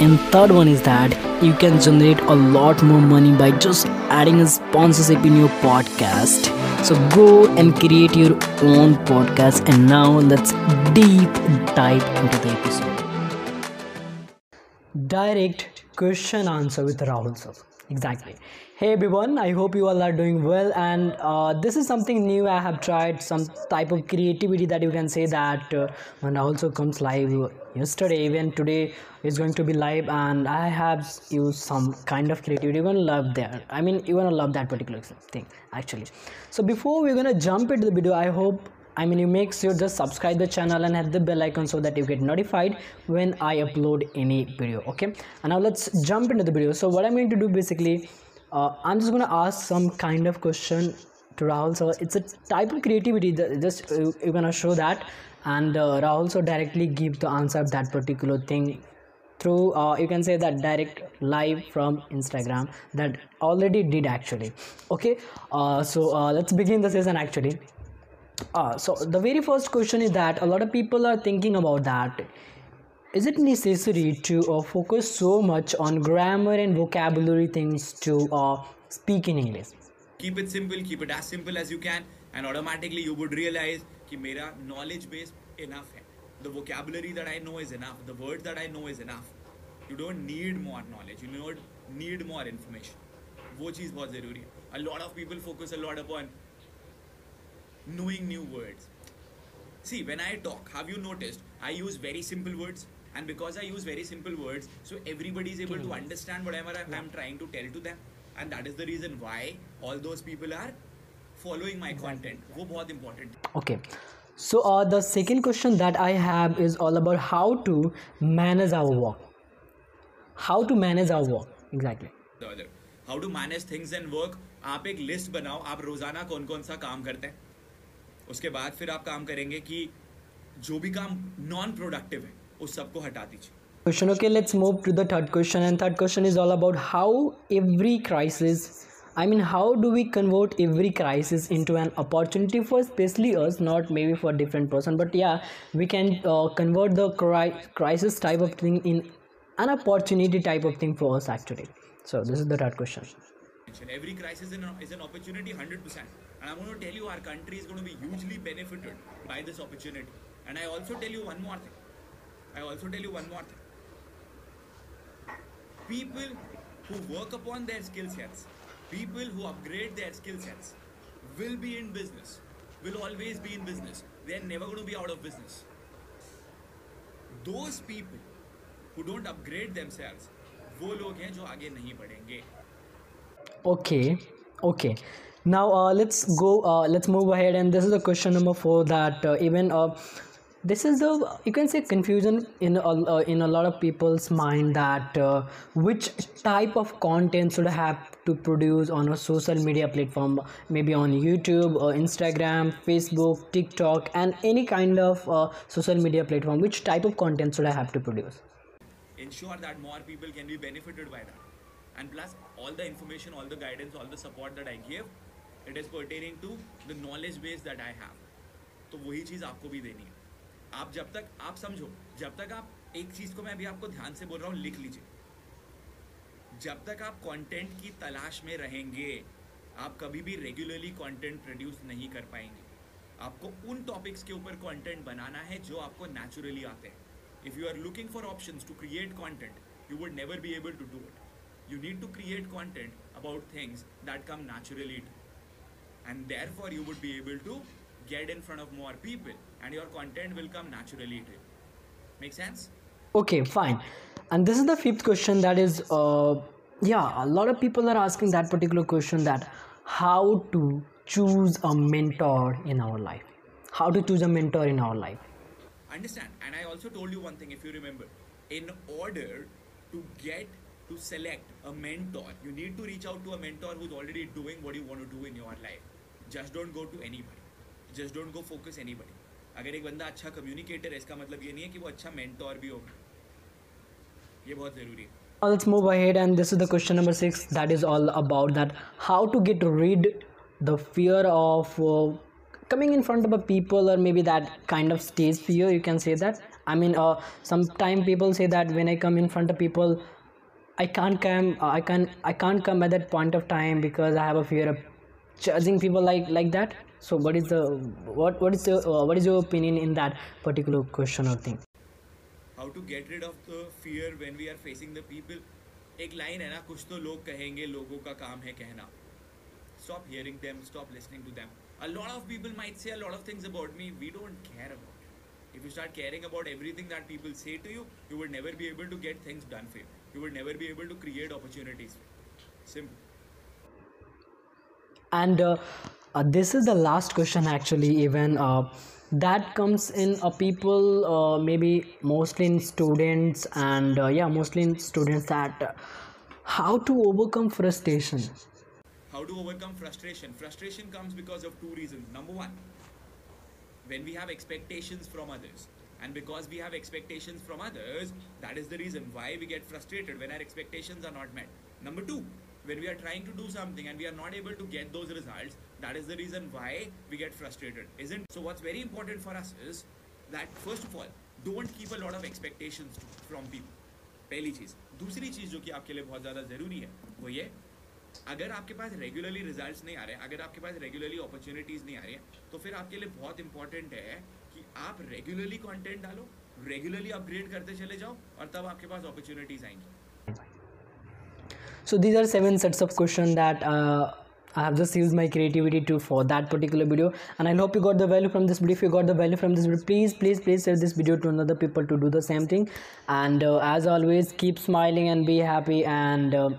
And third one is that you can generate a lot more money by just adding a sponsorship in your podcast. So go and create your own podcast. And now let's deep dive into the episode. Direct question answer with Rahul sir. Exactly. Hey everyone, I hope you all are doing well. And uh, this is something new. I have tried some type of creativity that you can say that uh, when also comes live yesterday, even today is going to be live. And I have used some kind of creativity. Gonna love there I mean, you're gonna love that particular thing actually. So before we're gonna jump into the video, I hope I mean, you make sure just subscribe the channel and hit the bell icon so that you get notified when I upload any video. Okay, and now let's jump into the video. So what I'm going to do basically, uh, I'm just gonna ask some kind of question to Rahul. So it's a type of creativity that just uh, you're gonna show that, and uh, Rahul so directly give the answer of that particular thing through uh, you can say that direct live from instagram that already did actually okay uh, so uh, let's begin the session actually uh, so the very first question is that a lot of people are thinking about that. Is it necessary to uh, focus so much on grammar and vocabulary things to uh, speak in english? Keep it simple keep it as simple as you can and automatically you would realize that my knowledge base enough hai the vocabulary that i know is enough. The words that i know is enough. You don't need more knowledge. You don't need more information. wo cheez bahut hai a lot of people focus a lot upon knowing new words see when I talk have you noticed I use very simple words and because I use very simple words so everybody is able to understand whatever I- I'm trying to tell to them and that is the reason why all those people are following my content वो बहुत important है okay so uh, the second question that i have is all about how to manage our work how to manage our work exactly the other how to manage things and work आप एक list बनाओ आप रोजाना कौन कौन सा काम करते हैं उसके बाद फिर आप काम करेंगे कि जो भी काम नॉन प्रोडक्टिव है, उस सबको हटा दीजिए। Question okay let's move to the third question and third question is all about how every crisis I mean how do we convert every crisis into an opportunity for specially us not maybe for different person but yeah we can convert the crisis type of thing in an type of thing for us actually so this is the third question Every crisis is an, is an opportunity 100%. And I'm going to tell you, our country is going to be hugely benefited by this opportunity. And I also tell you one more thing. I also tell you one more thing. People who work upon their skill sets, people who upgrade their skill sets, will be in business, will always be in business. They're never going to be out of business. Those people who don't upgrade themselves, वो लोग हैं जो आगे नहीं बढ़ेंगे okay okay. Now uh, let's go uh, let's move ahead and this is the question number four that uh, even uh, this is the you can say confusion in a, uh, in a lot of people's mind that uh, which type of content should I have to produce on a social media platform maybe on youtube or instagram facebook tiktok and any kind of uh, social media platform which type of content should i have to produce? Ensure that more people can be benefited by that and plus, all the information, all the guidance, all the support that i give, it is pertaining to the knowledge base that i have. तो वही चीज़ आपको भी देनी है। आप जब तक, आप समझो, जब तक आप एक चीज़ को मैं अभी आपको ध्यान से बोल रहा हूँ, लिख लीजिए। जब तक आप कंटेंट की तलाश में रहेंगे, आप कभी भी रेगुलरली कंटेंट प्रोड्यूस नहीं कर पाएँगे। आपको उन टॉपिक्स के ऊपर कंटेंट बनाना है जो आपको नेचुरली आते हैं। If you are looking for options to create content you would never be able to do it You need to create content about things that come naturally to and therefore you would be able to get in front of more people and your content will come naturally to you. Make sense? Okay, fine. And this is the fifth question that is uh yeah, a lot of people are asking that particular question that how to choose a mentor in our life. How to choose a mentor in our life. Understand. And I also told you one thing if you remember. In order to get to to select a mentor. You need to reach out to a mentor who's already doing what you want to do in your life. Just don't go to anybody. Just don't go focus anybody. अगर एक बंदा अच्छा communicator है इसका मतलब ये नहीं है कि वो अच्छा मेंटोर भी होगा ये बहुत ज़रूरी है Now let's move ahead and this is the question number 6 that is all about that how to get rid the fear of uh, coming in front of a people or maybe that kind of stage fear you can say that i mean uh, sometimes people say that when i come in front of people i can't come uh, i can i can't come at that point of time because i have a fear of judging people like like that so what is the what what is the uh, what is your opinion in that particular question or thing how to get rid of the fear when we are facing the people एक line है ना कुछ तो लोग कहेंगे लोगों का काम है कहना stop hearing them stop listening to them a lot of people might say a lot of things about me we don't care about it if you start caring about everything that people say to you you would never be able to get things done for you. You would never be able to create opportunities simple. And uh, uh, this is the last question actually even uh, that comes in uh, people uh, maybe mostly in students and uh, yeah mostly in students that uh, how to overcome frustration? How to overcome frustration? Frustration comes because of two reasons. Number one when we have expectations from others and because we have expectations from others that is the reason why we get frustrated when our expectations are not met number two when we are trying to do something and we are not able to get those results that is the reason why we get frustrated isn't so what's very important for us is that first of all don't keep a lot of expectations from people पहली चीज़ दूसरी चीज़ जो कि आपके लिए बहुत ज़्यादा ज़रूरी है वो ये अगर आपके पास रेगुलरली रिजल्ट्स नहीं आ रहे अगर आपके पास रेगुलरली अपॉर्चुनिटीज़ नहीं आ रही है तो फिर आपके लिए बहुत इंपॉर्टेंट है कि आप रेगुलरली कंटेंट डालो रेगुलरली अपग्रेड करते चले जाओ और तब आपके पास अपॉर्चुनिटीज़ आएँगी these are seven sets of questions that uh, I have just used my creativity to for that particular video and I hope you got the value from this video if you got the value from this video please please please share this video to another people to do the same thing and uh, as always keep smiling and be happy and uh,